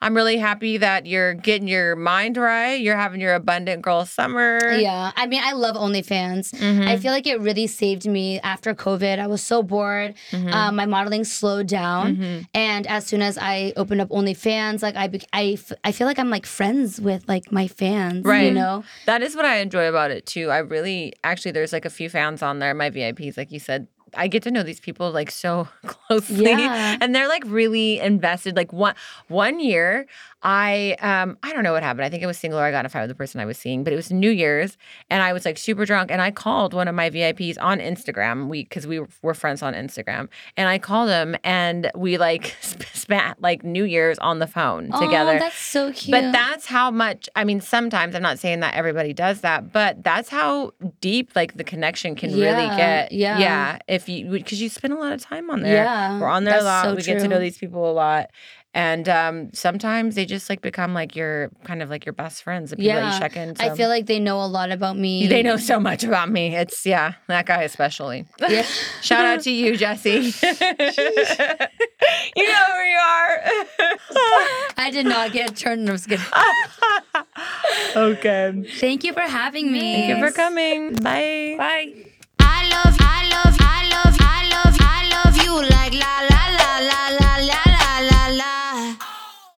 B: I'm really happy that you're getting your mind right. You're having your abundant girl summer.
C: Yeah, I mean, I love OnlyFans.
B: Mhm.
C: I feel like it really saved me after COVID. I was so bored.
B: Mhm.
C: Um, my modeling slowed down,
B: Mhm.
C: and as soon as I opened up OnlyFans, like I, bec- I, f- I feel like I'm like friends with like my fans.
B: right.
C: You know.
B: That is what I enjoy about it too. I really actually there's like a few fans on there, my VIPs, like you said. I get to know these people like so closely.
C: Yeah.
B: And they're like really invested. Like one one year, I um I don't know what happened. I think it was single or I got in a fight with the person I was seeing, but it was New Year's and I was like super drunk and I called one of my VIPs on Instagram. We because we were friends on Instagram. And I called him and we like sp- spat like New Year's on the phone together.
C: Oh, that's so cute.
B: But that's how much, I mean, sometimes I'm not saying that everybody does that, but that's how deep like the connection can really get.
C: yeah.
B: Yeah. If you, because you spend a lot of time on there.
C: Yeah,
B: We're on there a lot.
C: so
B: we get to know these people a lot. And um, sometimes they just like become like your kind of like your best friends, the people that
C: Yeah,
B: you check in.
C: I feel like they know a lot about me.
B: they know so much about me. It's, yeah, that guy especially.
C: Yeah.
B: Shout out to you, Jesse. you know who you are.
C: I did not get turned. I was good.
B: okay.
C: Thank you for having me.
B: Thank you for coming. Bye.
A: Bye.
D: I love, I love, I love, I love, I love you like la la la la la.